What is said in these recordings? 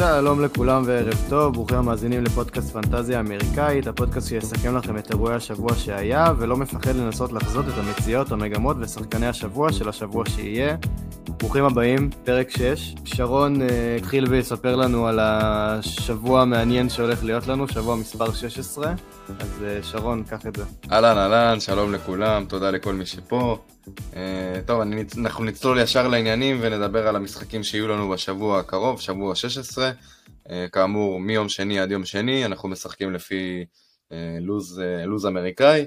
שלום לכולם וערב טוב, ברוכים המאזינים לפודקאסט פנטזיה אמריקאית, הפודקאסט שיסכם לכם את אירועי השבוע שהיה, ולא מפחד לנסות לחזות את המציאות, המגמות ושחקני השבוע של השבוע שיהיה. ברוכים הבאים, פרק 6. שרון אה, התחיל ויספר לנו על השבוע המעניין שהולך להיות לנו, שבוע מספר 16. אז אה, שרון, קח את זה. אהלן אהלן, שלום לכולם, תודה לכל מי שפה. אה, טוב, אני, אנחנו נצלול ישר לעניינים ונדבר על המשחקים שיהיו לנו בשבוע הקרוב, שבוע 16. כאמור, מיום שני עד יום שני, אנחנו משחקים לפי לוז, לוז אמריקאי.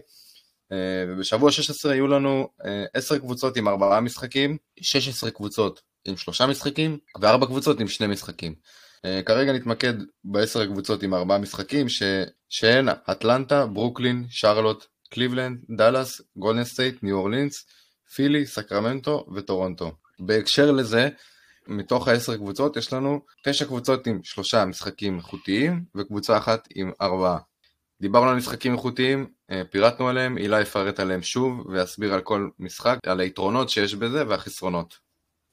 ובשבוע 16 יהיו לנו 10 קבוצות עם 4 משחקים, 16 קבוצות עם 3 משחקים ו-4 קבוצות עם 2 משחקים. כרגע נתמקד ב-10 הקבוצות עם 4 משחקים ש... שהן אטלנטה, ברוקלין, שרלוט, קליבלנד, דאלאס, גולדן סטייט, ניו אורלינס, פילי, סקרמנטו וטורונטו. בהקשר לזה, מתוך העשר קבוצות יש לנו תשע קבוצות עם שלושה משחקים איכותיים וקבוצה אחת עם ארבעה. דיברנו על משחקים איכותיים, אה, פירטנו עליהם, הלל יפרט עליהם שוב ויסביר על כל משחק, על היתרונות שיש בזה והחסרונות.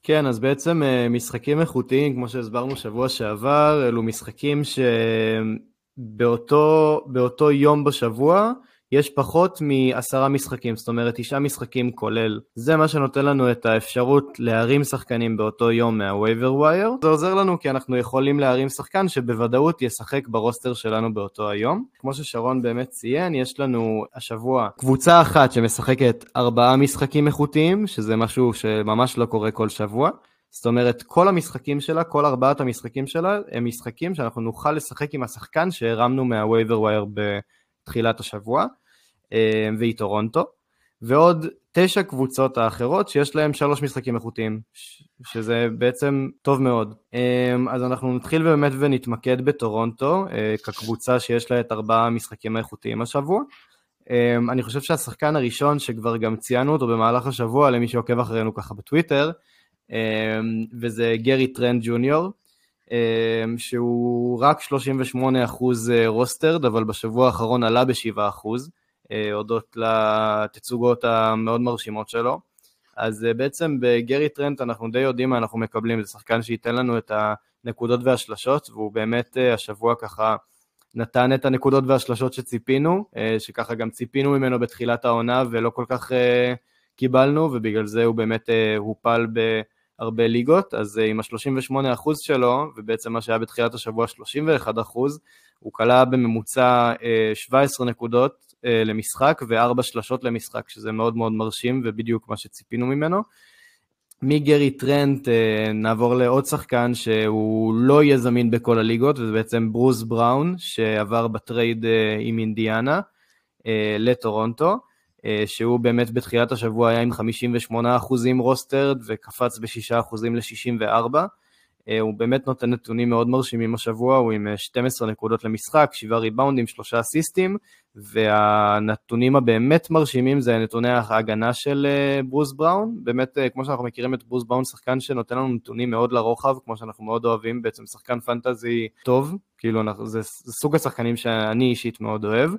כן, אז בעצם אה, משחקים איכותיים, כמו שהסברנו שבוע שעבר, אלו משחקים שבאותו יום בשבוע יש פחות מעשרה משחקים, זאת אומרת תשעה משחקים כולל. זה מה שנותן לנו את האפשרות להרים שחקנים באותו יום מה waiver wire. זה עוזר לנו כי אנחנו יכולים להרים שחקן שבוודאות ישחק ב roster שלנו באותו היום. כמו ששרון באמת ציין, יש לנו השבוע קבוצה אחת שמשחקת ארבעה משחקים איכותיים, שזה משהו שממש לא קורה כל שבוע. זאת אומרת, כל המשחקים שלה, כל ארבעת המשחקים שלה, הם משחקים שאנחנו נוכל לשחק עם השחקן שהרמנו מה waiver wire בתחילת השבוע. אה, והיא טורונטו, ועוד תשע קבוצות האחרות שיש להם שלוש משחקים איכותיים, שזה בעצם טוב מאוד. אה, אז אנחנו נתחיל באמת ונתמקד בטורונטו, אה, כקבוצה שיש לה את ארבעה המשחקים האיכותיים השבוע. אני חושב שהשחקן הראשון שכבר גם ציינו אותו במהלך השבוע למי שעוקב אחרינו ככה בטוויטר, וזה גרי טרנט ג'וניור, שהוא רק 38% rostered, אבל בשבוע האחרון עלה ב-7%. אה, הודות לתצוגות המאוד מרשימות שלו. אז אה, בעצם בגרי טרנט אנחנו די יודעים מה אנחנו מקבלים, זה שחקן שייתן לנו את הנקודות והשלשות, והוא באמת אה, השבוע ככה נתן את הנקודות והשלשות שציפינו, שככה גם ציפינו ממנו בתחילת העונה ולא כל כך קיבלנו, ובגלל זה הוא באמת הופל בהרבה ליגות, אז עם ה-38% שלו, ובעצם מה שהיה בתחילת השבוע 31%, הוא קלע בממוצע 17 נקודות למשחק וארבע שלשות למשחק, שזה מאוד מאוד מרשים ובדיוק מה שציפינו ממנו. מגרי טרנט אה, נעבור לעוד שחקן שהוא לא יהיה זמין בכל הליגות, וזה בעצם ברוס בראון, שעבר ב trade אה, עם אינדיאנה לטורונטו, שהוא באמת בתחילת השבוע היה עם 58% רוסטרד וקפץ ב-6% ל-64%. אה, הוא באמת נותן נתונים מאוד מרשימים השבוע, הוא עם 12 אה, נקודות למשחק, 7 ריבאונדים, 3 אסיסטים, והנתונים הבאמת מרשימים זה נתוני ההגנה של אה, ברוס בראון, באמת כמו שאנחנו מכירים את ברוס בראון, שחקן שנותן לנו נתונים מאוד לרוחב, כמו שאנחנו מאוד אוהבים, בעצם שחקן פנטזי טוב, כאילו זה, זה סוג השחקנים שאני אישית מאוד אוהב.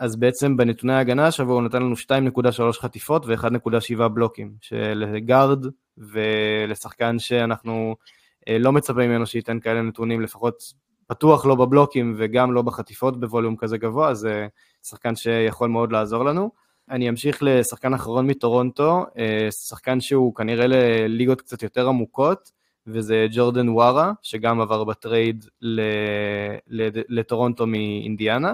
אז בעצם בנתוני ההגנה השבוע הוא נתן לנו 2.3 חטיפות ו-1.7 בלוקים, שלגארד ולשחקן שאנחנו אה, לא מצפים ממנו שייתן כאלה נתונים, לפחות פתוח לא בבלוקים וגם לא בחטיפות בווליום כזה גבוה, זה שחקן שיכול מאוד לעזור לנו. אני אמשיך לשחקן אחרון מטורונטו, אה, שחקן שהוא כנראה לליגות קצת יותר עמוקות, וזה ג'ורדן ווארה, שגם עבר בטרייד לטורונטו מאינדיאנה.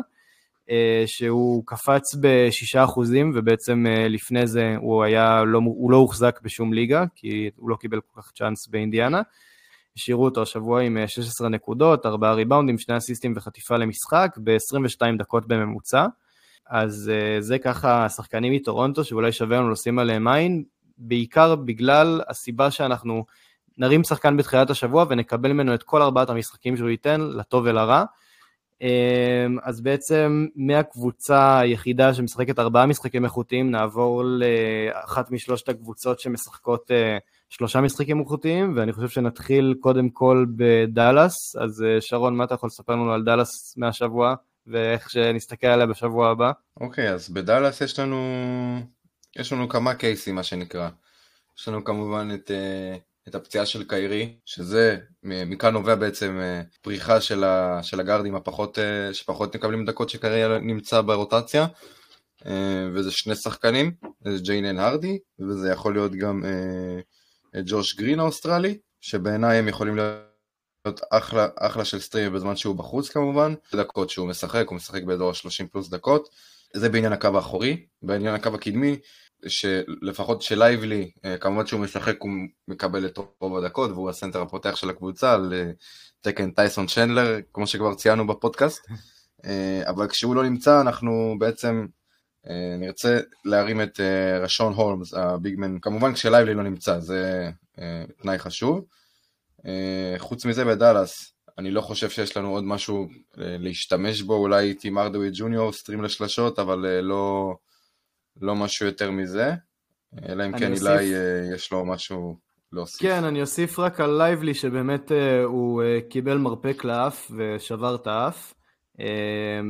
אה, שהוא קפץ בשישה אחוזים, ובעצם אה, לפני זה הוא היה, לא, הוא לא הוחזק בשום ליגה, כי הוא לא קיבל כל כך צ'אנס באינדיאנה. השאירו אותו השבוע עם 16 אה, נקודות, 4 ריבאונדים, 2 אסיסטים וחטיפה למשחק, ב-22 דקות בממוצע. אז זה ככה השחקנים מטורונטו שאולי שווה לנו לשים עליהם עין, בעיקר בגלל הסיבה שאנחנו נרים שחקן בתחילת השבוע ונקבל ממנו את כל ארבעת המשחקים שהוא ייתן, לטוב ולרע. אמ, אז בעצם מהקבוצה היחידה שמשחקת ארבעה משחקים איכותיים, נעבור לאחת משלושת הקבוצות שמשחקות אה, שלושה משחקים איכותיים, ואני חושב שנתחיל קודם כל בדאלאס. אז אה, שרון, מה אתה יכול לספר לנו על דאלאס מהשבוע, ואיך שנסתכל עליה בשבוע הבא? אוקיי, okay, אז בדאלאס יש לנו, יש לנו כמה קייסים, מה שנקרא. יש לנו כמובן את אה, את הפציעה של קיירי, שזה, מכאן נובע בעצם פריחה של, ה, של הגארדים הפחות, שפחות מקבלים דקות שקיירי נמצא ברוטציה, וזה שני שחקנים, זה ג'יידן הארדי, וזה יכול להיות גם ג'וש גרין האוסטרלי, שבעיניי הם יכולים להיות אחלה, אחלה של stream בזמן שהוא בחוץ כמובן, דקות שהוא משחק, הוא משחק באזור ה-30 פלוס דקות, זה בעניין הקו האחורי, בעניין הקו הקדמי, שלפחות שלייבלי, אה, כמובן שהוא משחק הוא מקבל את רוב הדקות והוא הסנטר הפותח של הקבוצה על אה, תקן טייסון צ'נדלר, כמו שכבר ציינו בפודקאסט, אה, אבל כשהוא לא נמצא אנחנו בעצם נרצה להרים את רשון הולמס, הביגמן, כמובן כשלייבלי לא נמצא, זה תנאי חשוב. חוץ מזה בדאלאס, אני לא חושב שיש לנו עוד משהו להשתמש בו, אולי טים ארדווי ג'וניור, סטרים לשלשות, אבל לא... לא משהו יותר מזה, אלא אם כן אוסיף... אילי אה, יש לו משהו להוסיף. כן, אני אוסיף רק על לייבלי שבאמת אה, הוא אה, קיבל מרפק לאף ושבר את האף.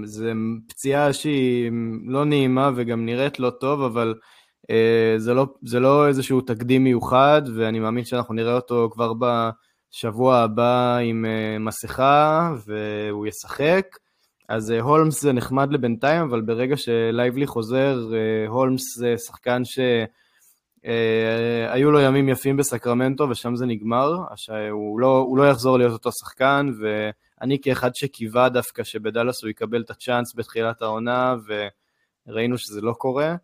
זו פציעה שהיא לא נעימה וגם נראית לא טוב, אבל זה לא, זה לא איזשהו תקדים מיוחד, ואני מאמין שאנחנו נראה אותו כבר בשבוע הבא עם מסכה, והוא ישחק. אז אה, הולמס זה נחמד לבינתיים, אבל ברגע שלייבלי חוזר, אה, הולמס זה שחקן שהיו אה, לו ימים יפים בסקרמנטו ושם זה נגמר, הוא לא, הוא לא יחזור להיות אותו שחקן, ואני כאחד שקיווה דווקא שבדאלאס הוא יקבל את הצ'אנס בתחילת העונה, וראינו שזה לא קורה.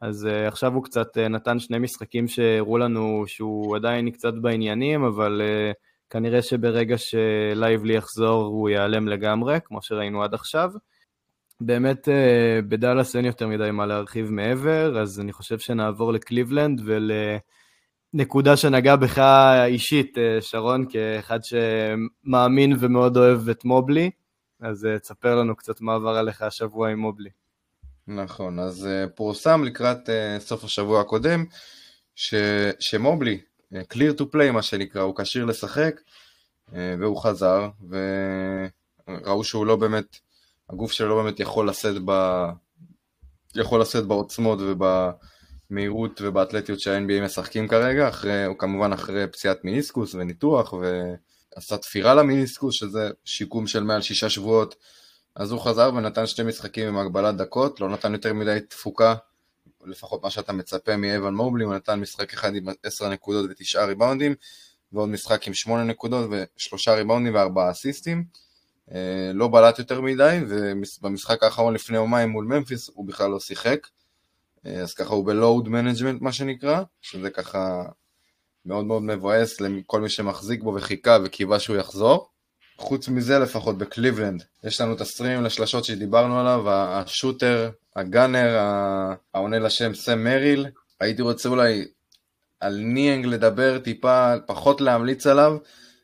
אז עכשיו הוא קצת נתן שני משחקים שהראו לנו שהוא עדיין קצת בעניינים, אבל כנראה שברגע שלייבלי יחזור הוא ייעלם לגמרי, כמו שראינו עד עכשיו. באמת אה, בדאלאס אין יותר מדי מה להרחיב מעבר, אז אני חושב שנעבור לקליבלנד ולנקודה שנגעה בך אישית, אה, שרון, כאחד שמאמין ומאוד אוהב את מובלי, אז אה, תספר לנו קצת מה עבר עליך השבוע עם מובלי. נכון, אז פורסם לקראת סוף השבוע הקודם, ש... שמובלי clear to play מה שנקרא, הוא כשיר לשחק, אה, והוא חזר, וראו שהוא לא באמת, הגוף שלו לא באמת יכול לשאת ב... יכול לשאת בעוצמות ובמהירות ובאתלטיות שה-NBA משחקים כרגע, אחרי, הוא כמובן אחרי פציעת מיניסקוס וניתוח, ועשה תפירה למיניסקוס, שזה שיקום של מעל שישה שבועות, אז הוא חזר ונתן שתי משחקים עם הגבלת דקות, לא נתן יותר מדי תפוקה לפחות מה שאתה מצפה מאבן מובלי, הוא נתן משחק אחד עם 10 נקודות ותשעה ריבאונדים, ועוד משחק עם 8 נקודות ושלושה ריבאונדים וארבעה אסיסטים. אה, לא בלט יותר מדי, ובמשחק האחרון לפני יומיים מול ממפיס הוא בכלל לא שיחק. אה, אז ככה הוא ב load management מה שנקרא, שזה ככה מאוד מאוד מבאס לכל מי שמחזיק בו וחיכה וקיווה שהוא יחזור. חוץ מזה לפחות בקליבלנד, יש לנו את הסטרימים לשלשות שדיברנו עליו, ה shooter ה gunner העונה לשם סם מריל, הייתי רוצה אולי על ניאנג לדבר טיפה, פחות להמליץ עליו,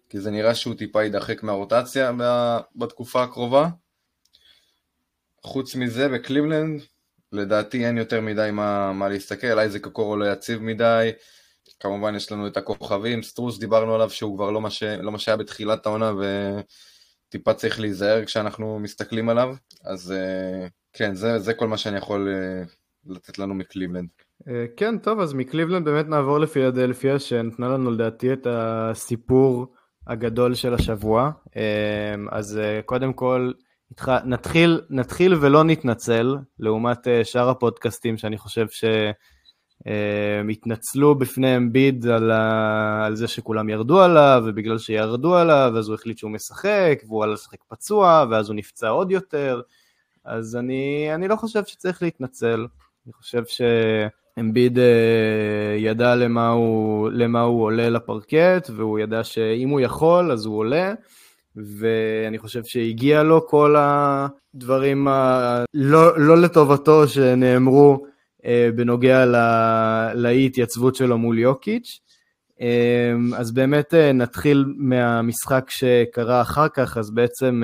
כי זה נראה שהוא טיפה יידחק מהרוטציה בתקופה הקרובה. חוץ מזה, בקליבלנד, לדעתי אין יותר מדי מה, מה להסתכל, אייזק הקורו לא יציב מדי, כמובן יש לנו את הכוכבים, סטרוס דיברנו עליו שהוא כבר לא מה, ש... לא מה שהיה בתחילת העונה וטיפה צריך להיזהר כשאנחנו מסתכלים עליו, אז אה, כן, זה, זה כל מה שאני יכול uh, לתת לנו מקליבלנד. Uh, כן, טוב, אז מקליבלנד באמת נעבור לפילדלפיה, שנתנה לנו לדעתי את הסיפור הגדול של השבוע. אז קודם כל, נתחיל, נתחיל ולא נתנצל, לעומת שאר הפודקאסטים שאני חושב שהם התנצלו בפני אמביד על, ה... על זה שכולם ירדו עליו, ובגלל שירדו עליו, אז הוא החליט שהוא משחק, והוא עלה לשחק פצוע, ואז הוא נפצע עוד יותר. אז אני, אני לא חושב שצריך להתנצל, אני חושב שאמביד אה, ידע למה הוא, למה הוא עולה לפרקט, והוא ידע שאם הוא יכול אז הוא עולה, ואני חושב שהגיע לו כל הדברים הלא לא לטובתו שנאמרו בנוגע לאי התייצבות שלו מול יוקיץ'. אה, אז באמת נתחיל מהמשחק שקרה אחר כך, אז בעצם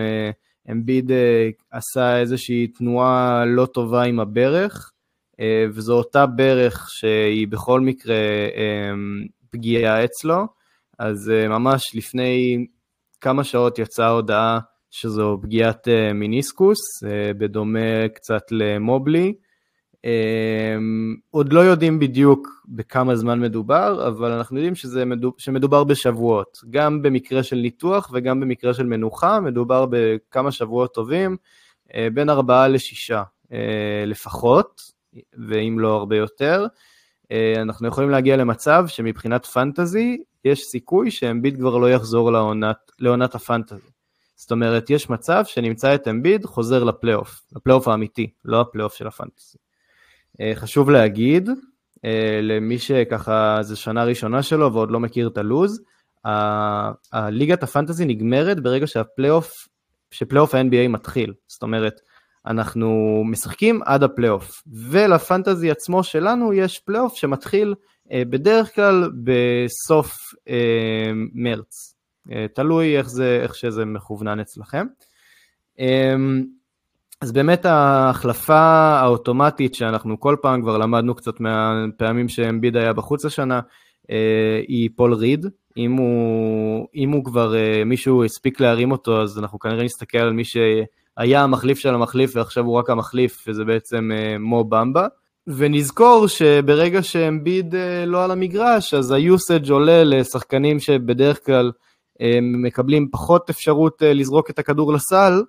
אמביד אה, עשה איזושהי תנועה לא טובה עם הברך, אה, וזו אותה ברך שהיא בכל מקרה אה, פגיעה אצלו, אז ממש לפני כמה שעות יצאה הודעה שזו פגיעת מיניסקוס, בדומה קצת למובלי, עוד לא יודעים בדיוק בכמה זמן מדובר, אבל אנחנו יודעים שזה מדובר, שמדובר בשבועות. גם במקרה של ניתוח וגם במקרה של מנוחה, מדובר בכמה שבועות טובים, בין ארבעה לשישה לפחות, ואם לא הרבה יותר. אנחנו יכולים להגיע למצב שמבחינת פנטזי, יש סיכוי שאמביד כבר לא יחזור לעונת, לעונת הפנטזי. זאת אומרת, יש מצב שנמצא את אמביד חוזר לפלייאוף, לפלייאוף האמיתי, לא הפלייאוף של הפנטזי. אה, חשוב להגיד, אה, למי שככה זו שנה ראשונה שלו ועוד לא מכיר את הלוז, הליגת הפנטזי נגמרת ברגע שהפלייאוף, שפלייאוף ה-NBA מתחיל. זאת אומרת, אנחנו משחקים עד הפלייאוף, ולפנטזי עצמו שלנו יש פלייאוף שמתחיל אה, בדרך כלל בסוף מרץ, תלוי איך, זה, איך שזה מכוונן אצלכם. אז באמת ההחלפה האוטומטית שאנחנו כל פעם כבר למדנו קצת מהפעמים שאמביד היה בחוץ השנה, היא פול ריד. אם הוא, אם הוא כבר, מישהו הספיק להרים אותו, אז אנחנו כנראה נסתכל על מי שהיה המחליף של המחליף ועכשיו הוא רק המחליף, וזה בעצם מו במבה. ונזכור שברגע שאמביד אה, לא על המגרש, אז ה-usage עולה לשחקנים שבדרך כלל אה, מקבלים פחות אפשרות אה, לזרוק את הכדור לסל,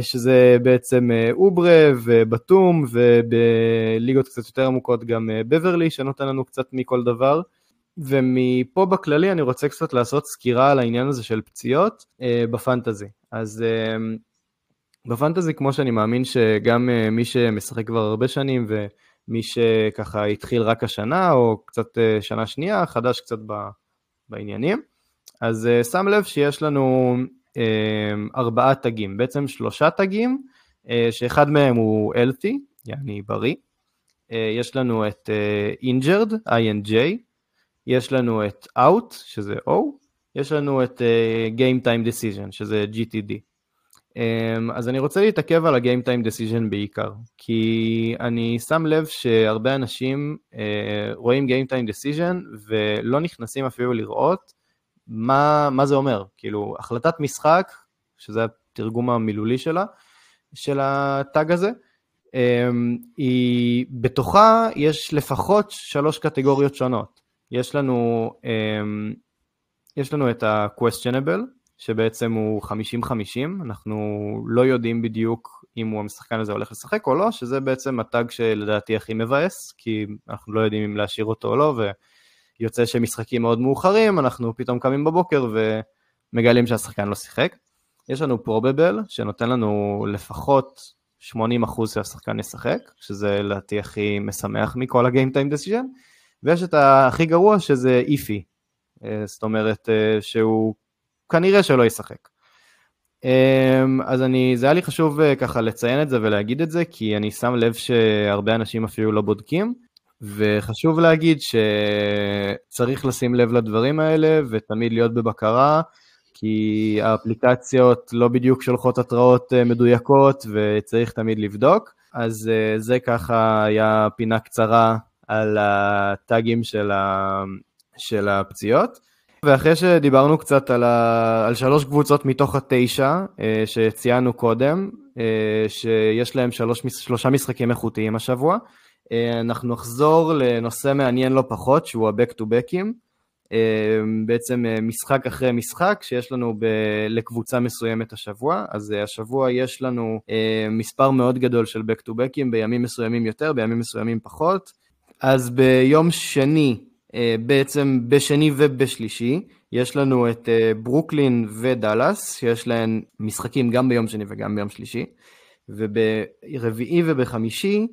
שזה בעצם אוברה ובתום, ובליגות קצת יותר עמוקות גם בברלי, שנותן לנו קצת מכל דבר. ומפה בכללי אני רוצה קצת לעשות סקירה על העניין הזה של פציעות בפנטזי. אז בפנטזי, כמו שאני מאמין שגם מי שמשחק כבר הרבה שנים, מי שככה התחיל רק השנה, או קצת אה, שנה שנייה, חדש קצת בעניינים. אז אה, שם לב שיש לנו אה, ארבעה תגים, בעצם שלושה תגים, שאחד מהם הוא healthy, יעני בריא. יש לנו את injured, INJ, יש לנו את out, שזה O, יש לנו את game time decision, שזה GTD. אמ, אז אני רוצה להתעכב על ה-game time decision בעיקר, כי אני שם לב שהרבה אנשים אה, רואים game time decision ולא נכנסים אפילו לראות מה, מה זה אומר. כאילו, החלטת משחק, שזה התרגום המילולי שלה, של הטאג הזה, אמ, היא, בתוכה יש לפחות שלוש קטגוריות שונות. יש לנו, אמ, יש לנו את ה-questionable, שבעצם הוא 50-50, אנחנו לא יודעים בדיוק אם הוא המשחקן הזה הולך לשחק או לא, שזה בעצם הטאג שלדעתי הכי מבאס, כי אנחנו לא יודעים אם להשאיר אותו או לא, ויוצא שמשחקים מאוד מאוחרים, אנחנו פתאום קמים בבוקר ומגלים שהשחקן לא שיחק. יש לנו פרובבל, שנותן לנו לפחות 80% שהשחקן ישחק, שזה לדעתי הכי משמח מכל ה-game time decision, ויש את הכי גרוע שזה איפי, אה, זאת אומרת אה, שהוא כנראה שלא ישחק. אמ, אז אני, זה היה לי חשוב אה, ככה לציין את זה ולהגיד את זה, כי אני שם לב שהרבה אנשים אפילו לא בודקים, וחשוב להגיד שצריך לשים לב לדברים האלה ותמיד להיות בבקרה, כי האפליקציות לא בדיוק שולחות התראות אה, מדויקות וצריך תמיד לבדוק. אז אה, זה ככה היה פינה קצרה על הטאגים של, ה... של הפציעות. ואחרי שדיברנו קצת על, ה... על שלוש קבוצות מתוך התשע אה, שציינו קודם, שיש להם שלוש, שלושה משחקים איכותיים השבוע, אנחנו נחזור לנושא מעניין לא פחות, שהוא ה-back to backים. בעצם משחק אחרי משחק שיש לנו ב... לקבוצה מסוימת השבוע, אז השבוע יש לנו מספר מאוד גדול של back to back ים, בימים מסוימים יותר, בימים מסוימים פחות. אז ביום שני אה, בעצם בשני ובשלישי. יש לנו את אה, ברוקלין ודאלאס, שיש להן משחקים גם ביום שני וגם ביום שלישי. וברביעי ובחמישי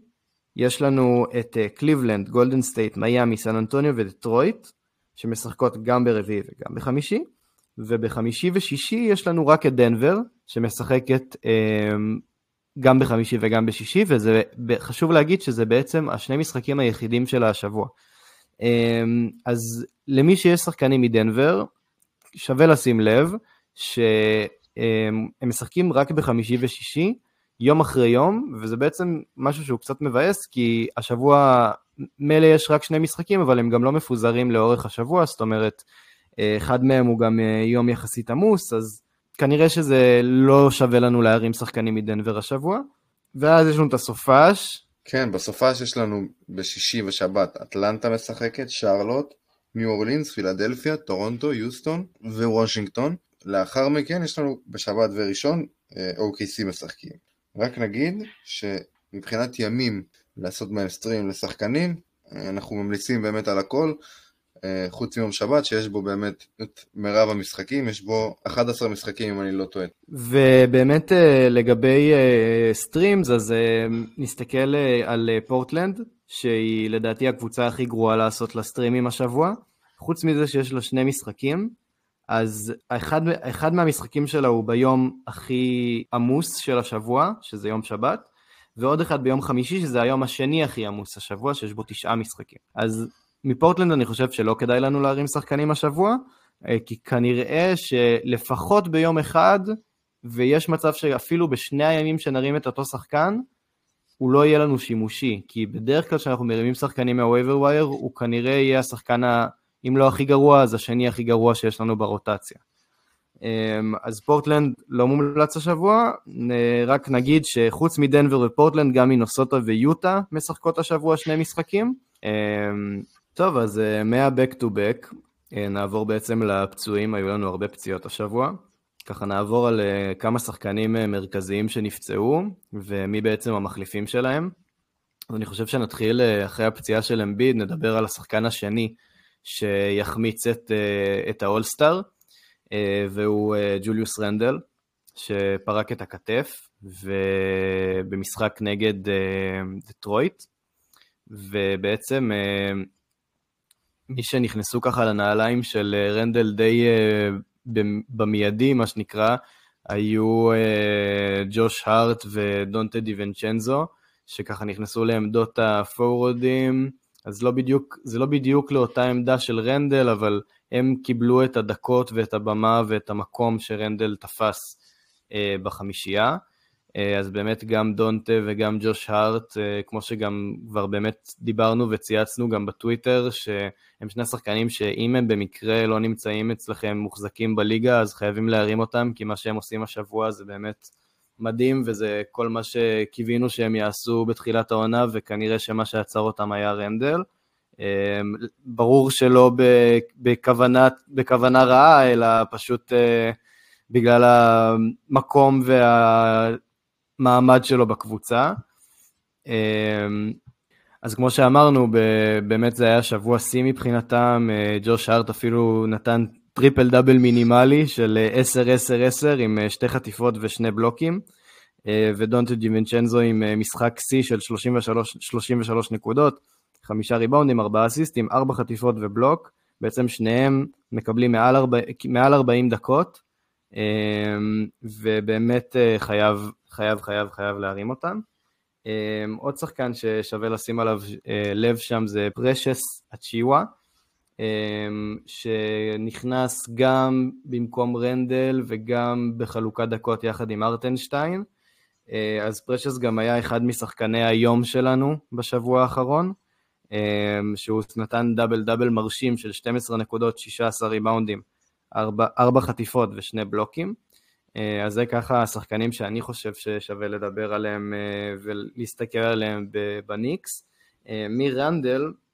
יש לנו את קליבלנד, גולדן סטייט, מיאמי, סן אנטוניו ודטרויט, שמשחקות גם ברביעי וגם בחמישי. ובחמישי ושישי יש לנו רק את דנבר, שמשחקת גם בחמישי וגם בשישי, וזה חשוב להגיד שזה בעצם השני משחקים היחידים של השבוע. אמ, אז למי שיש שחקנים מדנבר, שווה לשים לב שהם משחקים רק בחמישי ושישי, יום אחרי יום, וזה בעצם משהו שהוא קצת מבאס, כי השבוע מילא יש רק שני משחקים, אבל הם גם לא מפוזרים לאורך השבוע, זאת אומרת, אחד מהם הוא גם אה, יום יחסית עמוס, אז כנראה שזה לא שווה לנו להרים שחקנים מדנבר השבוע. ואז יש לנו את הסופש, כן, בסופש יש לנו בשישי ושבת אטלנטה משחקת, שרלוט, ניו אורלינס, פילדלפיה, טורונטו, יוסטון ווושינגטון. לאחר מכן יש לנו בשבת וראשון אה, OKC משחקים. רק נגיד שמבחינת ימים לעשות בהם stream לשחקנים, אה, אנחנו ממליצים באמת על הכל, אה, חוץ מיום שבת שיש בו באמת את מירב המשחקים, יש בו 11 משחקים אם אני לא טועה. ובאמת לגבי streams, אז נסתכל על פורטלנד, שהיא לדעתי הקבוצה הכי גרועה לעשות לה סטרימים השבוע. חוץ מזה שיש לה שני משחקים, אז אחד, אחד מהמשחקים שלה הוא ביום הכי עמוס של השבוע, שזה יום שבת, ועוד אחד ביום חמישי, שזה היום השני הכי עמוס השבוע, שיש בו תשעה משחקים. אז מפורטלנד אני חושב שלא כדאי לנו להרים שחקנים השבוע, אה, כי כנראה שלפחות ביום אחד, ויש מצב שאפילו בשני הימים שנרים את אותו שחקן, הוא לא יהיה לנו שימושי, כי בדרך כלל כשאנחנו מרימים שחקנים מה waiver wire, הוא כנראה יהיה השחקן ה... אם לא הכי גרוע, אז השני הכי גרוע שיש לנו ברוטציה. אמ, אז פורטלנד לא מומלץ השבוע, רק נגיד שחוץ מדנבר ופורטלנד, גם מנוסוטה ויוטה משחקות השבוע שני משחקים. אמ, טוב, אז אה, מה-back to back, אה, נעבור בעצם לפצועים, היו לנו הרבה פציעות השבוע. ככה נעבור על אה, כמה שחקנים מרכזיים שנפצעו, ומי בעצם המחליפים שלהם. אז אני חושב שנתחיל אחרי הפציעה של אמביד, נדבר על השחקן השני שיחמיץ את, אה, את האולסטאר, אה, והוא אה, ג'וליוס רנדל, שפרק את הכתף, ובמשחק נגד דטרויט, ובעצם מי שנכנסו ככה לנעליים של רנדל די במיידי, מה שנקרא, היו ג'וש הארט ודונטה דיוונצ'נזו, שככה נכנסו לעמדות הפורורדים, אז לא בדיוק, זה לא בדיוק לאותה עמדה של רנדל, אבל הם קיבלו את הדקות ואת הבמה ואת המקום שרנדל תפס אה, בחמישייה. אה, אז באמת גם דונטה וגם ג'וש הארט, אה, כמו שגם כבר באמת דיברנו וצייצנו גם בטוויטר, שהם שני שחקנים שאם הם במקרה לא נמצאים אצלכם מוחזקים בליגה, אז חייבים להרים אותם, כי מה שהם עושים השבוע זה באמת מדהים, וזה כל מה שקיווינו שהם יעשו בתחילת העונה, וכנראה שמה שעצר אותם היה רנדל. אמ, ברור שלא בכוונה, בכוונה רעה, אלא פשוט אה, בגלל המקום והמעמד שלו בקבוצה. אמ, אז כמו שאמרנו, באמת זה היה שבוע שיא מבחינתם, אה, ג'וש הארט אפילו נתן triple double מינימלי של 10-10-10 אה, עם אה, שתי חטיפות ושני בלוקים, אה, ודונטה דיוינצ'נזו עם משחק שיא של 33, 33 נקודות, חמישה ריבאונדים, ארבעה אסיסטים, ארבע חטיפות ובלוק, בעצם שניהם מקבלים מעל 40, מעל 40 דקות, ובאמת חייב, חייב, חייב, חייב להרים אותם. עוד שחקן ששווה לשים עליו לב שם זה פרשס אצ'יווה, שנכנס גם במקום רנדל וגם בחלוקת דקות יחד עם ארטנשטיין. אה, אז פרשס גם היה אחד משחקני היום שלנו בשבוע האחרון, אמ, שהוא נתן דאבל דאבל מרשים של 12 נקודות, 16 ריבאונדים, 4, 4 חטיפות ושני בלוקים. אה, אז זה ככה השחקנים שאני חושב ששווה לדבר עליהם אה, ולהסתכל עליהם בניקס. מרנדל, אמ,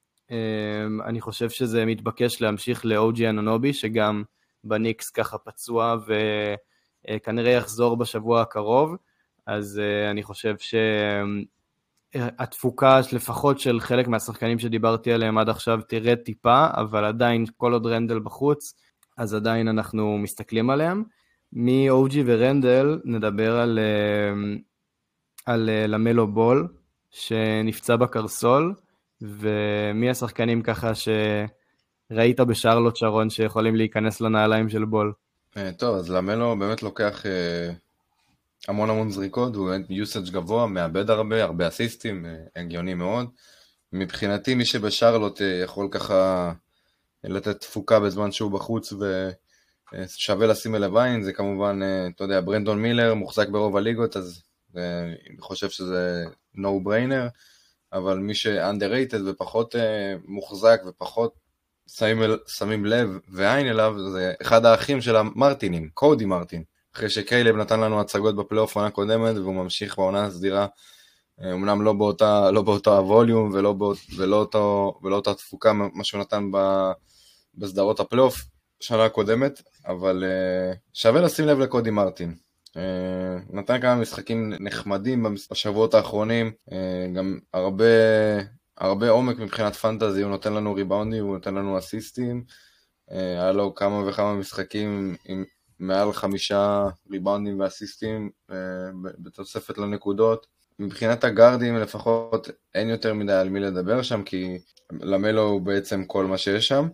אני חושב שזה מתבקש להמשיך לאוג'י אנונובי, שגם בניקס ככה פצוע וכנראה יחזור בשבוע הקרוב, אז אה, אני חושב שהתפוקה לפחות של חלק מהשחקנים שדיברתי עליהם עד עכשיו תרד טיפה, אבל עדיין כל עוד רנדל בחוץ, אז עדיין אנחנו מסתכלים עליהם. מאוג'י ורנדל נדבר על, אה, על אה, למלו בול, שנפצע בקרסול. ומי השחקנים ככה שראית בשרלוט שרון שיכולים להיכנס לנעליים של בול? אה, טוב, אז למלו באמת לוקח אה, המון המון זריקות, הוא באמת יוסאג' גבוה, מאבד הרבה, הרבה אסיסטים, אה, הגיוני מאוד. מבחינתי מי שבשרלוט יכול ככה לתת תפוקה בזמן שהוא בחוץ ושווה לשים אליו עין, זה כמובן, אתה יודע, ברנדון מילר מוחזק ברוב הליגות, אז אני חושב שזה no brainer. אבל מי ש-underrated ופחות uh, מוחזק ופחות שמים, שמים לב ועין אליו זה אחד האחים של המרטינים, קודי מרטין. אחרי שקיילב נתן לנו הצגות בפלייאוף עונה קודמת והוא ממשיך בעונה הסדירה אמנם לא באותה, לא באותה הווליום ולא, באות, ולא, אותו, ולא אותה תפוקה, מה שהוא נתן ב, בסדרות הפלייאוף שנה הקודמת, אבל שווה לשים לב לקודי מרטין. נתן כמה משחקים נחמדים בשבועות האחרונים, גם הרבה, הרבה עומק מבחינת פנטזי, הוא נותן לנו ריבאונדים, הוא נותן לנו אסיסטים, היה לו כמה וכמה משחקים עם מעל חמישה ריבאונדים ואסיסטים בתוספת לנקודות. מבחינת הגארדים לפחות אין יותר מדי על מי לדבר שם, כי למלו הוא בעצם כל מה שיש שם.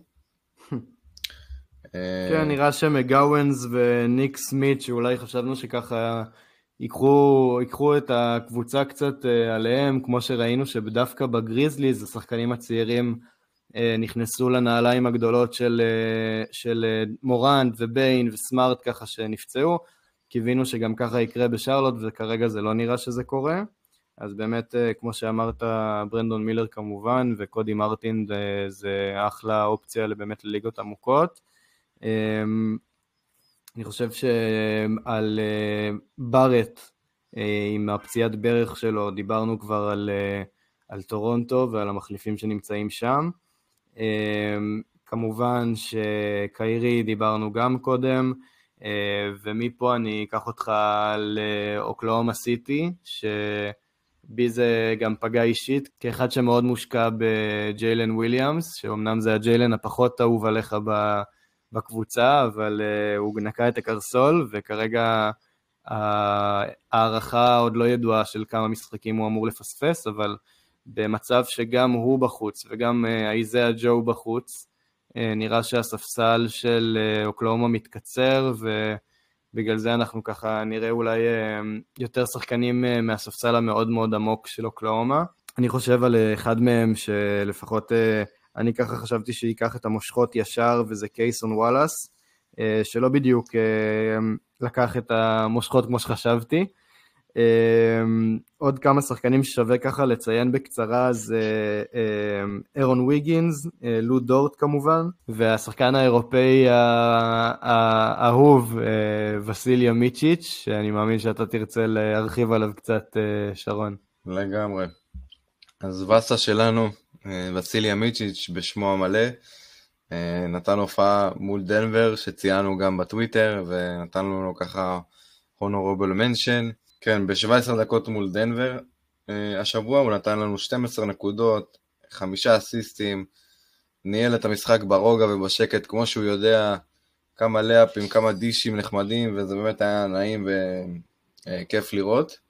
כן, נראה שמגאוונס וניק סמית, שאולי חשבנו שככה ייקחו, ייקחו את הקבוצה קצת אה, עליהם, כמו שראינו שדווקא בגריזליז השחקנים הצעירים אה, נכנסו לנעליים הגדולות של, אה, של מורנד וביין וסמארט ככה שנפצעו. קיווינו שגם ככה יקרה בשרלוט וכרגע זה לא נראה שזה קורה. אז באמת, כמו שאמרת, ברנדון מילר כמובן, וקודי מרטין זה אחלה אופציה באמת לליגות עמוקות. אמ, אני חושב שעל אה, בארנס, אה, עם הפציעת ברך שלו, דיברנו כבר על, אה, על טורונטו ועל המחליפים שנמצאים שם. אמ, כמובן שקיירי דיברנו גם קודם, ומפה אני אקח אותך לאוקלהומה סיטי, שבי זה גם פגע אישית, כאחד שמאוד מושקע בג'יילן וויליאמס, שאומנם זה הג'יילן הפחות אהוב עליך ב... בקבוצה, אבל uh, הוא נקע את הקרסול, וכרגע ההערכה עוד לא ידועה של כמה משחקים הוא אמור לפספס, אבל במצב שגם הוא בחוץ וגם אייזאה uh, ג'ו בחוץ, uh, נראה שהספסל של אוקלאומה מתקצר, ובגלל זה אנחנו ככה נראה אולי יותר שחקנים מהספסל המאוד מאוד עמוק של אוקלאומה. אני חושב על אחד מהם שלפחות... אני ככה חשבתי שייקח את המושכות ישר, וזה קייסון וואלאס, אה, שלא בדיוק אה, לקח את המושכות כמו שחשבתי. אה, עוד כמה שחקנים ששווה ככה לציין בקצרה זה אירון ויגינס, לו דורט כמובן, והשחקן האירופאי האהוב וסיליה מיצ'יץ', שאני מאמין שאתה תרצה להרחיב עליו קצת, שרון. לגמרי. אז וסה שלנו אה, וסיליה מיצ'יץ' בשמו המלא, אה, נתן הופעה מול דנבר שציינו גם בטוויטר ונתן לנו ככה הונורבל מנשן. כן, ב-17 דקות מול דנבר אה, השבוע הוא נתן לנו 12 נקודות, חמישה אסיסטים, ניהל את המשחק ברוגע ובשקט כמו שהוא יודע, כמה לאפים, כמה דישים נחמדים וזה באמת היה נעים וכיף לראות.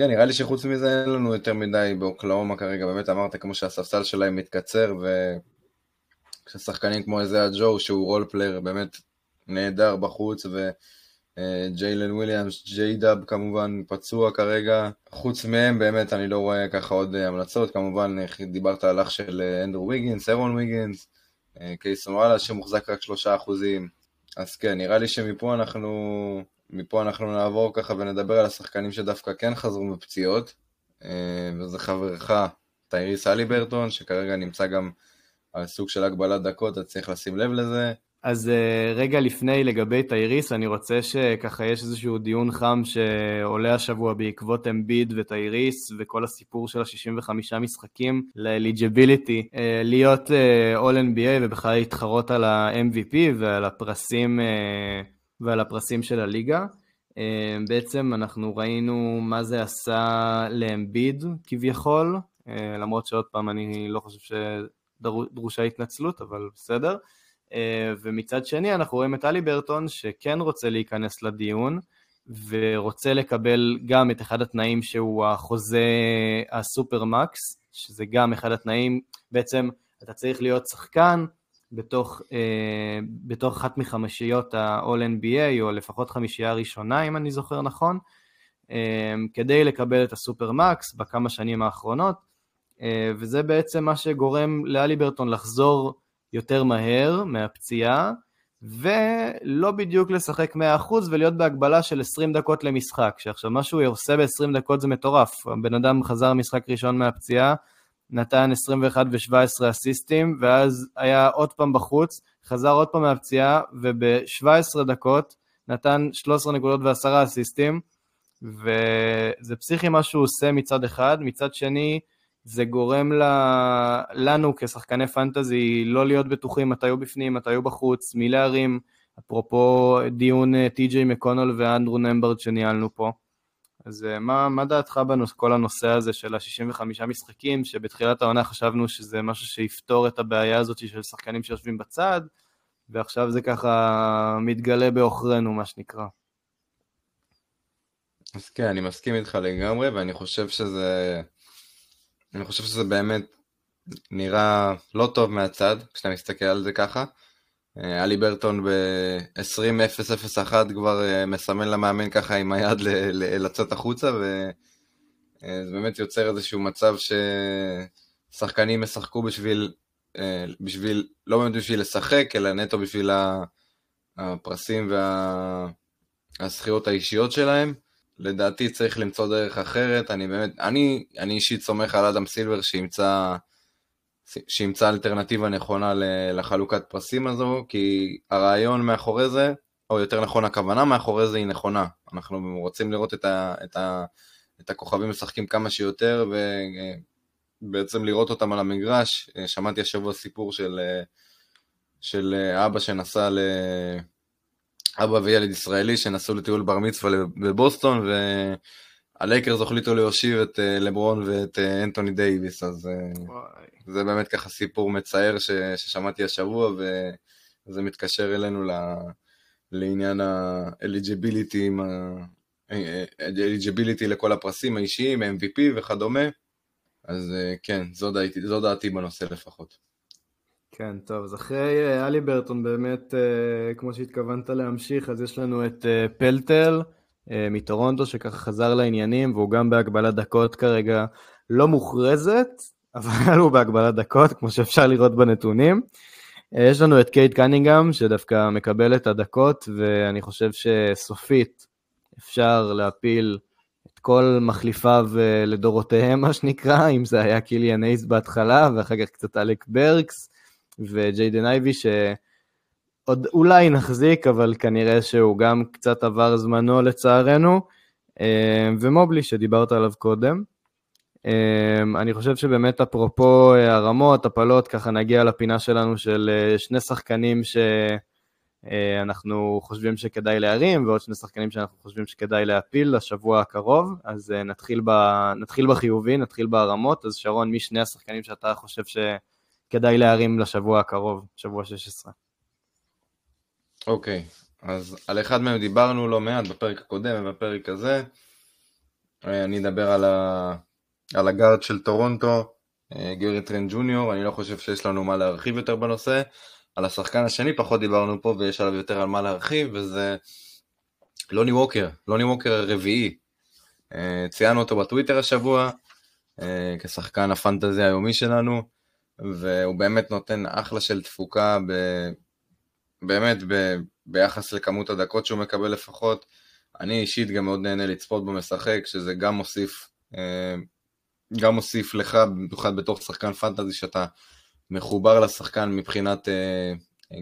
כן, נראה לי שחוץ מזה אין לנו יותר מדי באוקלהומה כרגע, באמת אמרת כמו שהספסל שלהם מתקצר, וכששחקנים כמו אייזיאה ג'ו, שהוא role player באמת נהדר בחוץ, וג'יילן וויליאמס, ג'יי דאב כמובן פצוע כרגע, חוץ מהם באמת אני לא רואה ככה עוד המלצות, כמובן דיברת על אח של אנדרו ויגינס, אהרון ויגינס, קייסון וואלאס שמוחזק רק שלושה אחוזים, אז כן, נראה לי שמפה אנחנו מפה אנחנו נעבור ככה ונדבר על השחקנים שדווקא כן חזרו מפציעות, אה, וזה חברך טייריס אליברטון, שכרגע נמצא גם על סוג של הגבלת דקות, אז צריך לשים לב לזה. אז אה, רגע לפני לגבי טייריס, אני רוצה שככה יש איזשהו דיון חם שעולה השבוע בעקבות אמביד וטייריס וכל הסיפור של ה-65 משחקים לאליג'יביליטי, אה, להיות All NBA ובכלל להתחרות על ה-MVP ועל הפרסים ועל הפרסים של הליגה. אה, בעצם אנחנו ראינו מה זה עשה לאמביד כביכול, אה, למרות שעוד פעם אני לא חושב שדרושה התנצלות, אבל בסדר. אה, ומצד שני אנחנו רואים את אלי ברטון שכן רוצה להיכנס לדיון ורוצה לקבל גם את אחד התנאים שהוא החוזה הסופר מקס, שזה גם אחד התנאים, בעצם אתה צריך להיות שחקן בתוך, אה, בתוך אחת מחמישיות ה-all NBA, או לפחות חמישייה ראשונה, אם אני זוכר נכון, אה, כדי לקבל את הסופר מקס בכמה שנים האחרונות, אה, וזה בעצם מה שגורם לאלי ברטון לחזור יותר מהר מהפציעה, ולא בדיוק לשחק 100% ולהיות בהגבלה של 20 דקות למשחק, שעכשיו מה שהוא עושה ב-20 דקות זה מטורף, הבן אדם חזר משחק ראשון מהפציעה, נתן 21 ו-17 אסיסטים, ואז היה עוד פעם בחוץ, חזר עוד פעם מהפציעה, וב-17 דקות נתן 13 נקודות ו-10 אסיסטים, וזה פסיכי מה שהוא עושה מצד אחד, מצד שני, זה גורם לנו כשחקני פנטזי לא להיות בטוחים מתי הוא בפנים, מתי הוא בחוץ, מי להרים, אפרופו דיון טי.ג'יי מקונול ואנדרו נמברד שניהלנו פה. אז אה, מה, מה דעתך בכל הנושא הזה של ה-65 משחקים, שבתחילת העונה חשבנו שזה משהו שיפתור את הבעיה הזאת של שחקנים שיושבים בצד, ועכשיו זה ככה מתגלה בעוכרינו, מה שנקרא. אז כן, אני מסכים איתך לגמרי, ואני חושב שזה... אני חושב שזה באמת נראה לא טוב מהצד, כשאתה מסתכל על זה ככה. אה, אלי ברטון ב-20-001 כבר אה, מסמן למאמן ככה עם היד לצאת החוצה, וזה אה, באמת יוצר איזשהו מצב ששחקנים ישחקו בשביל, בשביל, לא באמת בשביל לשחק, אלא נטו בשביל הפרסים והזכיות האישיות שלהם. לדעתי צריך למצוא דרך אחרת, אני באמת, אני, אני אישית סומך על אדם סילבר שימצא שימצא אלטרנטיבה נכונה לחלוקת פרסים הזו, כי הרעיון מאחורי זה, או יותר נכון הכוונה מאחורי זה היא נכונה. אנחנו רוצים לראות את, ה, את, ה, את הכוכבים משחקים כמה שיותר, ובעצם לראות אותם על המגרש. שמעתי השבוע סיפור של, של אבא שנסע ל... אבא וילד ישראלי שנסעו לטיול בר מצווה בבוסטון, ו... הלייקרס החליטו להושיב את אה, לברון ואת אה, אנטוני דייוויס, אז אה, זה באמת ככה סיפור מצער ש, ששמעתי השבוע, וזה מתקשר אלינו ל, לעניין ה-eligibility, eligibility לכל הפרסים האישיים, MVP וכדומה, אז כן, זו דעתי, זו דעתי בנושא לפחות. כן, טוב, אז אחרי אלי ברטון באמת, כמו שהתכוונת להמשיך, אז יש לנו את פלטל, אה, מטורונטו שככה חזר לעניינים והוא גם בהגבלת דקות כרגע לא מוכרזת, אבל הוא בהגבלת דקות כמו שאפשר לראות בנתונים. אה, יש לנו את קייד קנינגהם שדווקא מקבל את הדקות ואני חושב שסופית אפשר להפיל את כל מחליפיו אה, לדורותיהם מה שנקרא, אם זה היה קיליאן הייס בהתחלה ואחר כך קצת אלק ברקס וג'יידן אייבי ש... עוד אולי נחזיק, אבל כנראה שהוא גם קצת עבר זמנו לצערנו, אה, ומובלי שדיברת עליו קודם. אה, אני חושב שבאמת אפרופו אה, הרמות, הפלות, ככה נגיע לפינה שלנו של שני שחקנים שאנחנו חושבים שכדאי להרים, ועוד שני שחקנים שאנחנו חושבים שכדאי להפיל לשבוע הקרוב, אז נתחיל, ב... נתחיל בחיובי, נתחיל בהרמות, אז שרון, מי שני השחקנים שאתה חושב שכדאי להרים לשבוע הקרוב, שבוע 16? אוקיי, אז על אחד מהם דיברנו לא מעט בפרק הקודם ובפרק הזה. אה, אני אדבר על, ה... על הגארד של טורונטו, אה, גרי טרנט ג'וניור, אני לא חושב שיש לנו מה להרחיב יותר בנושא. על השחקן השני פחות דיברנו פה ויש עליו יותר על מה להרחיב, וזה לוני ווקר, לוני ווקר הרביעי. אה, ציינו אותו בטוויטר השבוע, כשחקן הפנטזיה היומי שלנו, והוא באמת נותן אחלה של תפוקה ב... באמת, ב, ביחס לכמות הדקות שהוא מקבל לפחות, אני אישית גם מאוד נהנה לצפות בו משחק, שזה גם מוסיף, אה, גם מוסיף לך, במיוחד בתור שחקן fantasy, שאתה מחובר לשחקן מבחינת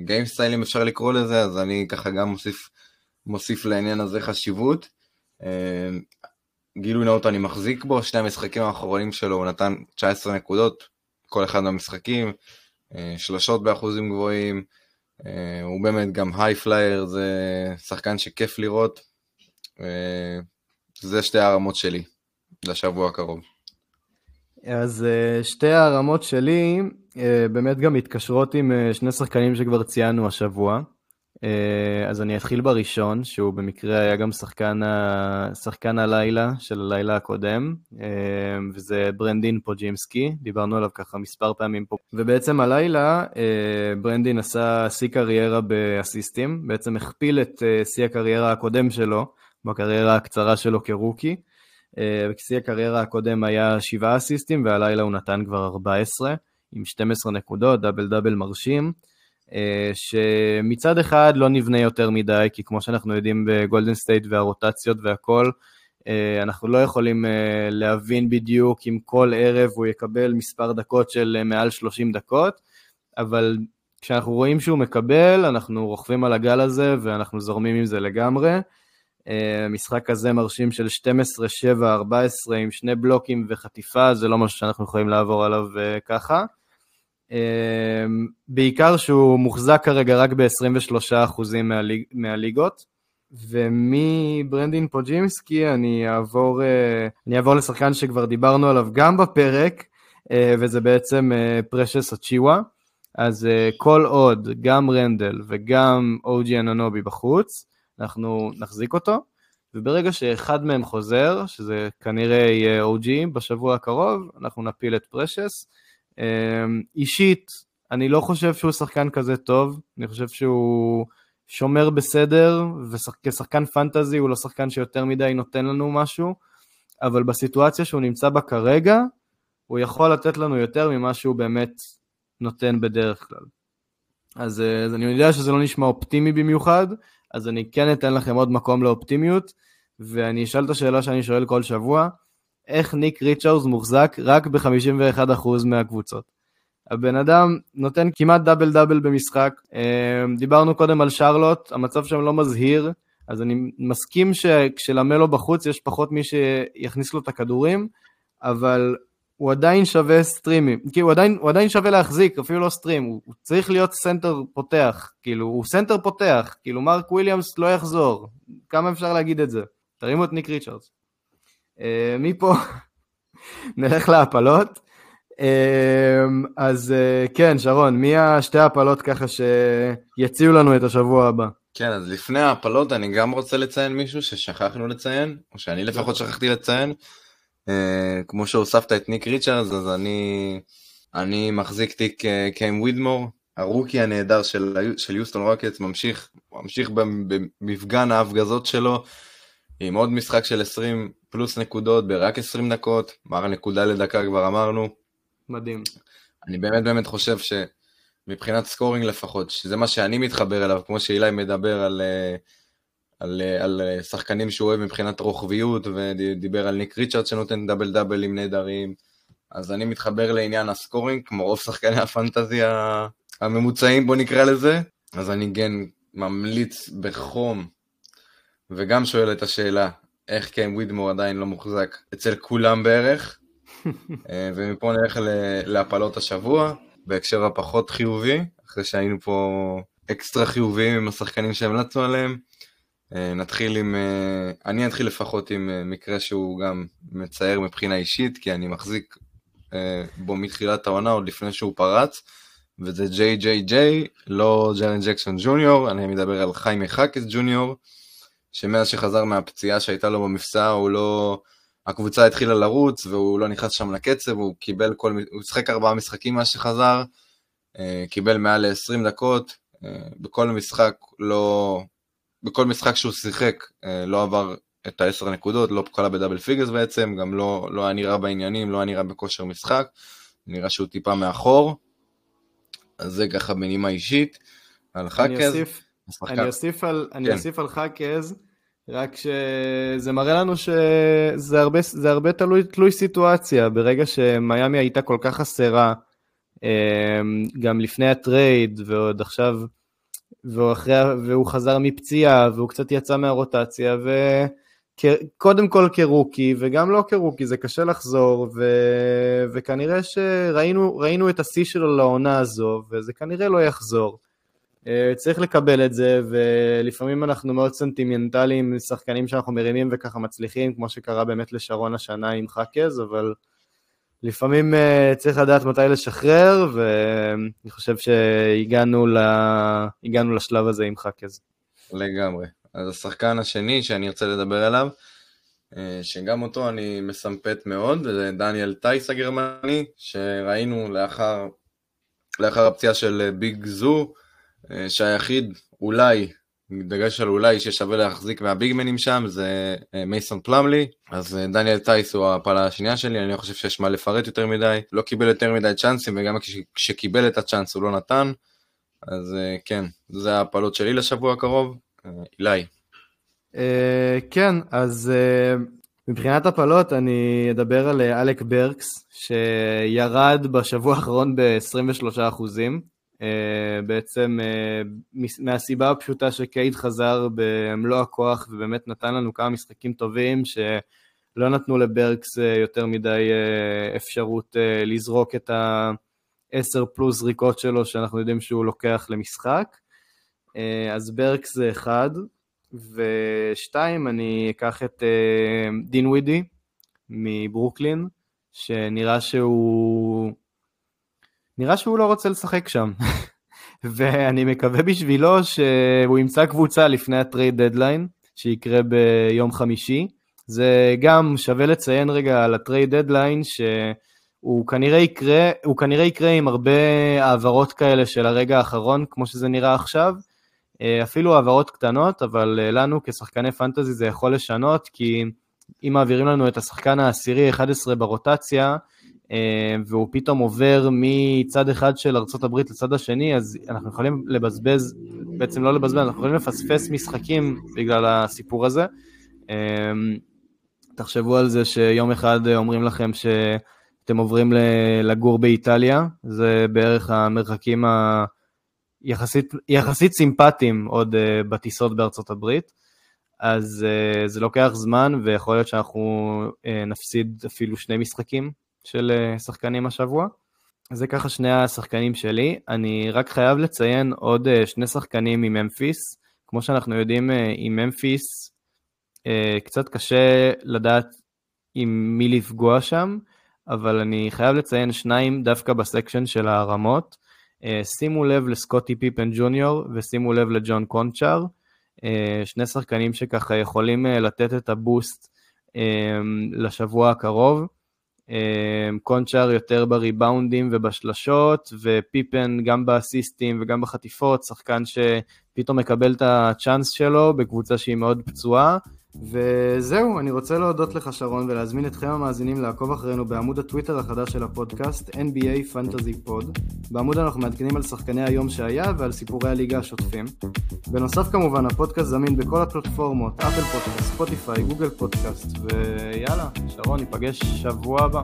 game style, אם אפשר לקרוא לזה, אז אני ככה גם מוסיף, מוסיף לעניין הזה חשיבות. אה, גילוי נאות אני מחזיק בו, שני המשחקים האחרונים שלו הוא נתן 19 נקודות, כל אחד מהמשחקים, אה, שלושות באחוזים גבוהים, אה, הוא באמת גם high flyer, זה שחקן שכיף לראות. אה, זה שתי הרמות שלי לשבוע הקרוב. אז אה, שתי הרמות שלי באמת גם מתקשרות עם שני שחקנים שכבר ציינו השבוע. אה, אז אני אתחיל בראשון, שהוא במקרה היה גם שחקן, ה... שחקן הלילה של הלילה הקודם, אה, וזה ברנדין פודז'מסקי, דיברנו עליו ככה מספר פעמים פה. ובעצם הלילה אה, ברנדין עשה שיא קריירה באסיסטים, בעצם הכפיל את שיא הקריירה הקודם שלו, בקריירה הקצרה שלו כ rookie. שיא הקריירה הקודם היה שבעה אסיסטים, והלילה הוא נתן כבר 14, עם 12 נקודות, double double מרשים. אה, שמצד אחד לא נבנה יותר מדי, כי כמו שאנחנו יודעים בגולדן סטייט והרוטציות והכל, אה, אנחנו לא יכולים אה, להבין בדיוק אם כל ערב הוא יקבל מספר דקות של מעל 30 דקות, אבל כשאנחנו רואים שהוא מקבל, אנחנו רוכבים על הגל הזה ואנחנו זורמים עם זה לגמרי. משחק כזה מרשים של 12, 7, 14 עם שני בלוקים וחטיפה, זה לא משהו שאנחנו יכולים לעבור עליו ככה. בעיקר שהוא מוחזק כרגע רק ב-23% מהליג, מהליגות. ומברנדין פודז'מסקי אני אעבור, אני אעבור לשחקן שכבר דיברנו עליו גם בפרק, וזה בעצם פרשס אצ'יווה. אז כל עוד גם רנדל וגם אוג'י אננובי בחוץ, אנחנו נחזיק אותו, וברגע שאחד מהם חוזר, שזה כנראה יהיה אוג'י בשבוע הקרוב, אנחנו נפיל את פרשס. אה, אישית, אני לא חושב שהוא שחקן כזה טוב, אני חושב שהוא שומר בסדר, וכשחקן פנטזי הוא לא שחקן שיותר מדי נותן לנו משהו, אבל בסיטואציה שהוא נמצא בה כרגע, הוא יכול לתת לנו יותר ממה שהוא באמת נותן בדרך כלל. אז, אז אני יודע שזה לא נשמע אופטימי במיוחד, אז אני כן אתן לכם עוד מקום לאופטימיות, ואני אשאל את השאלה שאני שואל כל שבוע, איך ניק ריצ'רס מוחזק רק ב-51% מהקבוצות? הבן אדם נותן כמעט double double במשחק, אה, דיברנו קודם על שרלוט, המצב שם לא מזהיר, אז אני מסכים שכשלמלו בחוץ יש פחות מי שיכניס לו את הכדורים, אבל הוא עדיין שווה stream ים, כאילו הוא עדיין, הוא עדיין שווה להחזיק, אפילו לא stream, הוא, הוא צריך להיות סנטר פותח, כאילו הוא סנטר פותח, כאילו מרק וויליאמס לא יחזור, כמה אפשר להגיד את זה? תרימו את ניק ריצ'רדס. אה, מפה נלך להפלות. Uh, אז uh, כן, שרון, מי השתי ההפלות ככה שיציעו לנו את השבוע הבא? כן, אז לפני ההפלות אני גם רוצה לציין מישהו ששכחנו לציין, או שאני לפחות שכחתי לציין. אה, כמו שהוספת את ניק ריצ'רדס, אז אני, אני מחזיק תיק אה, קיים ווידמור, הרוקי הנהדר של, של יוסטון רוקטס, ממשיך, ממשיך במפגן ההפגזות שלו, עם עוד משחק של 20 פלוס נקודות ברק 20 דקות, מר נקודה לדקה כבר אמרנו. מדהים. אני באמת באמת חושב שמבחינת scoring לפחות, שזה מה שאני מתחבר אליו, כמו שאילי מדבר על... אה, על, על שחקנים שהוא אוהב מבחינת רוחביות, ודיבר על ניק ריצ'רדס שנותן double double ים נהדרים. אז אני מתחבר לעניין ה scoring, כמו רוב שחקני הפנטזי הממוצעים, בוא נקרא לזה. אז אני כן ממליץ בחום, וגם שואל את השאלה, איך קיים ווידמור עדיין לא מוחזק אצל כולם בערך. אה, ומפה נלך להפלות השבוע, בהקשר הפחות חיובי, אחרי שהיינו פה אקסטרה חיוביים עם השחקנים שהמלצנו עליהם. אה, נתחיל עם, אה, אני אתחיל לפחות עם מקרה שהוא גם מצער מבחינה אישית, כי אני מחזיק בו מתחילת העונה עוד לפני שהוא פרץ, וזה ג'יי ג'יי ג'יי, לא ג'רן ג'קסון ג'וניור, אני מדבר על חיימי חאקס ג'וניור, שמאז שחזר מהפציעה שהייתה לו במפשעה, הוא לא... הקבוצה התחילה לרוץ והוא לא נכנס שם לקצב, הוא קיבל כל... הוא שיחק ארבעה משחקים מאז שחזר, קיבל מעל ל-20 דקות, בכל משחק לא... בכל משחק שהוא שיחק אה, לא עבר את העשר נקודות, לא קלע ב double figures בעצם, גם לא, לא היה נראה בעניינים, לא היה נראה בכושר משחק, נראה שהוא טיפה מאחור. אז זה ככה בנימה אישית. על חאקז. אני אוסיף, אני אוסיף על, כן. אני אוסיף על חאקז, רק שזה מראה לנו שזה הרבה, הרבה תלוי, תלוי סיטואציה. ברגע שמיאמי הייתה כל כך חסרה, אה, גם לפני הטרייד ועוד עכשיו והוא, אחרי, והוא חזר מפציעה, והוא קצת יצא מהרוטציה, וקודם כל כרוקי, וגם לא כרוקי, זה קשה לחזור, ו... וכנראה שראינו את השיא שלו לעונה הזו, וזה כנראה לא יחזור. אה, צריך לקבל את זה, ולפעמים אנחנו מאוד סנטימנטליים, שחקנים שאנחנו מרימים וככה מצליחים, כמו שקרה באמת לשרון השנה עם חאקז, אבל... לפעמים uh, צריך לדעת מתי לשחרר, ואני חושב שהגענו. לשלב הזה עם חאקז. לגמרי. אז השחקן השני שאני ארצה לדבר עליו, uh, שגם אותו אני מסמפת מאוד, זה דניאל טייס הגרמני, שראינו לאחר, לאחר הפציעה של ביג זו, שהיחיד אולי דגש על אולי ששווה להחזיק מהביגמנים שם זה אה, מייסון פלאמלי. אז אה, דניאל טייס הוא הפעלה השנייה שלי אני לא חושב שיש מה לפרט יותר מדי. לא קיבל יותר מדי צ'אנסים וגם כשקיבל את הצ'אנס הוא לא נתן. אז אה, כן זה ההפלות שלי לשבוע הקרוב. אילי. כן אז מבחינת הפלות אני אדבר על אלק ברקס שירד בשבוע האחרון ב-23 אחוזים בעצם מהסיבה הפשוטה שקייד חזר במלוא הכוח ובאמת נתן לנו כמה משחקים טובים שלא נתנו לברקס יותר מדי אפשרות לזרוק את ה-10 פלוס זריקות שלו שאנחנו יודעים שהוא לוקח למשחק. אז חאקס זה אחד, ושתיים, אני אקח את דינווידי מברוקלין, שנראה שהוא... נראה שהוא לא רוצה לשחק שם. ואני מקווה בשבילו שהוא ימצא קבוצה לפני ה trade deadline, שיקרה ביום חמישי. זה גם שווה לציין רגע על ה trade deadline, שהוא כנראה יקרה, הוא כנראה יקרה עם הרבה העברות כאלה של הרגע האחרון, כמו שזה נראה עכשיו. אפילו העברות קטנות, אבל לנו כשחקני פנטזי זה יכול לשנות, כי אם מעבירים לנו את השחקן העשירי 11 ברוטציה, אה, והוא פתאום עובר מצד אחד של ארה"ב לצד השני, אז אנחנו יכולים לבזבז, בעצם לא לבזבז, אנחנו יכולים לפספס משחקים בגלל הסיפור הזה. אה, תחשבו על זה שיום אחד אומרים לכם שאתם עוברים לגור באיטליה, זה בערך המרחקים היחסית סימפטיים עוד אה, בטיסות בארצות הברית. אז זה לוקח זמן, ויכול להיות שאנחנו נפסיד אפילו שני משחקים של uh, שחקנים השבוע. זה ככה שני השחקנים שלי. אני רק חייב לציין עוד uh, שני שחקנים מממפיס. כמו שאנחנו יודעים, uh, עם ממפיס קצת קשה לדעת עם מי לפגוע שם, אבל אני חייב לציין שניים דווקא בסקשן של הרמות. שימו לב לסקוטי פיפן ג'וניור ושימו לב לג'ון קונצ'אר. אה, שני שחקנים שככה יכולים אה, לתת את הבוסט אה, לשבוע הקרוב. קונצ'אר יותר בריבאונדים ובשלשות, ופיפן גם באסיסטים וגם בחטיפות, שחקן שפתאום מקבל את הצ'אנס שלו בקבוצה שהיא מאוד פצועה. וזהו, אני רוצה להודות לך שרון ולהזמין אתכם המאזינים לעקוב אחרינו בעמוד הטוויטר החדש של הפודקאסט NBA Fantasy Pod. בעמוד אנחנו מעדכנים על שחקני היום שהיה ועל סיפורי הליגה השוטפים. בנוסף כמובן, הפודקאסט זמין בכל הפלטפורמות, אפל פודקאסט, ספוטיפיי, גוגל פודקאסט, ויאללה, שרון, ניפגש שבוע הבא.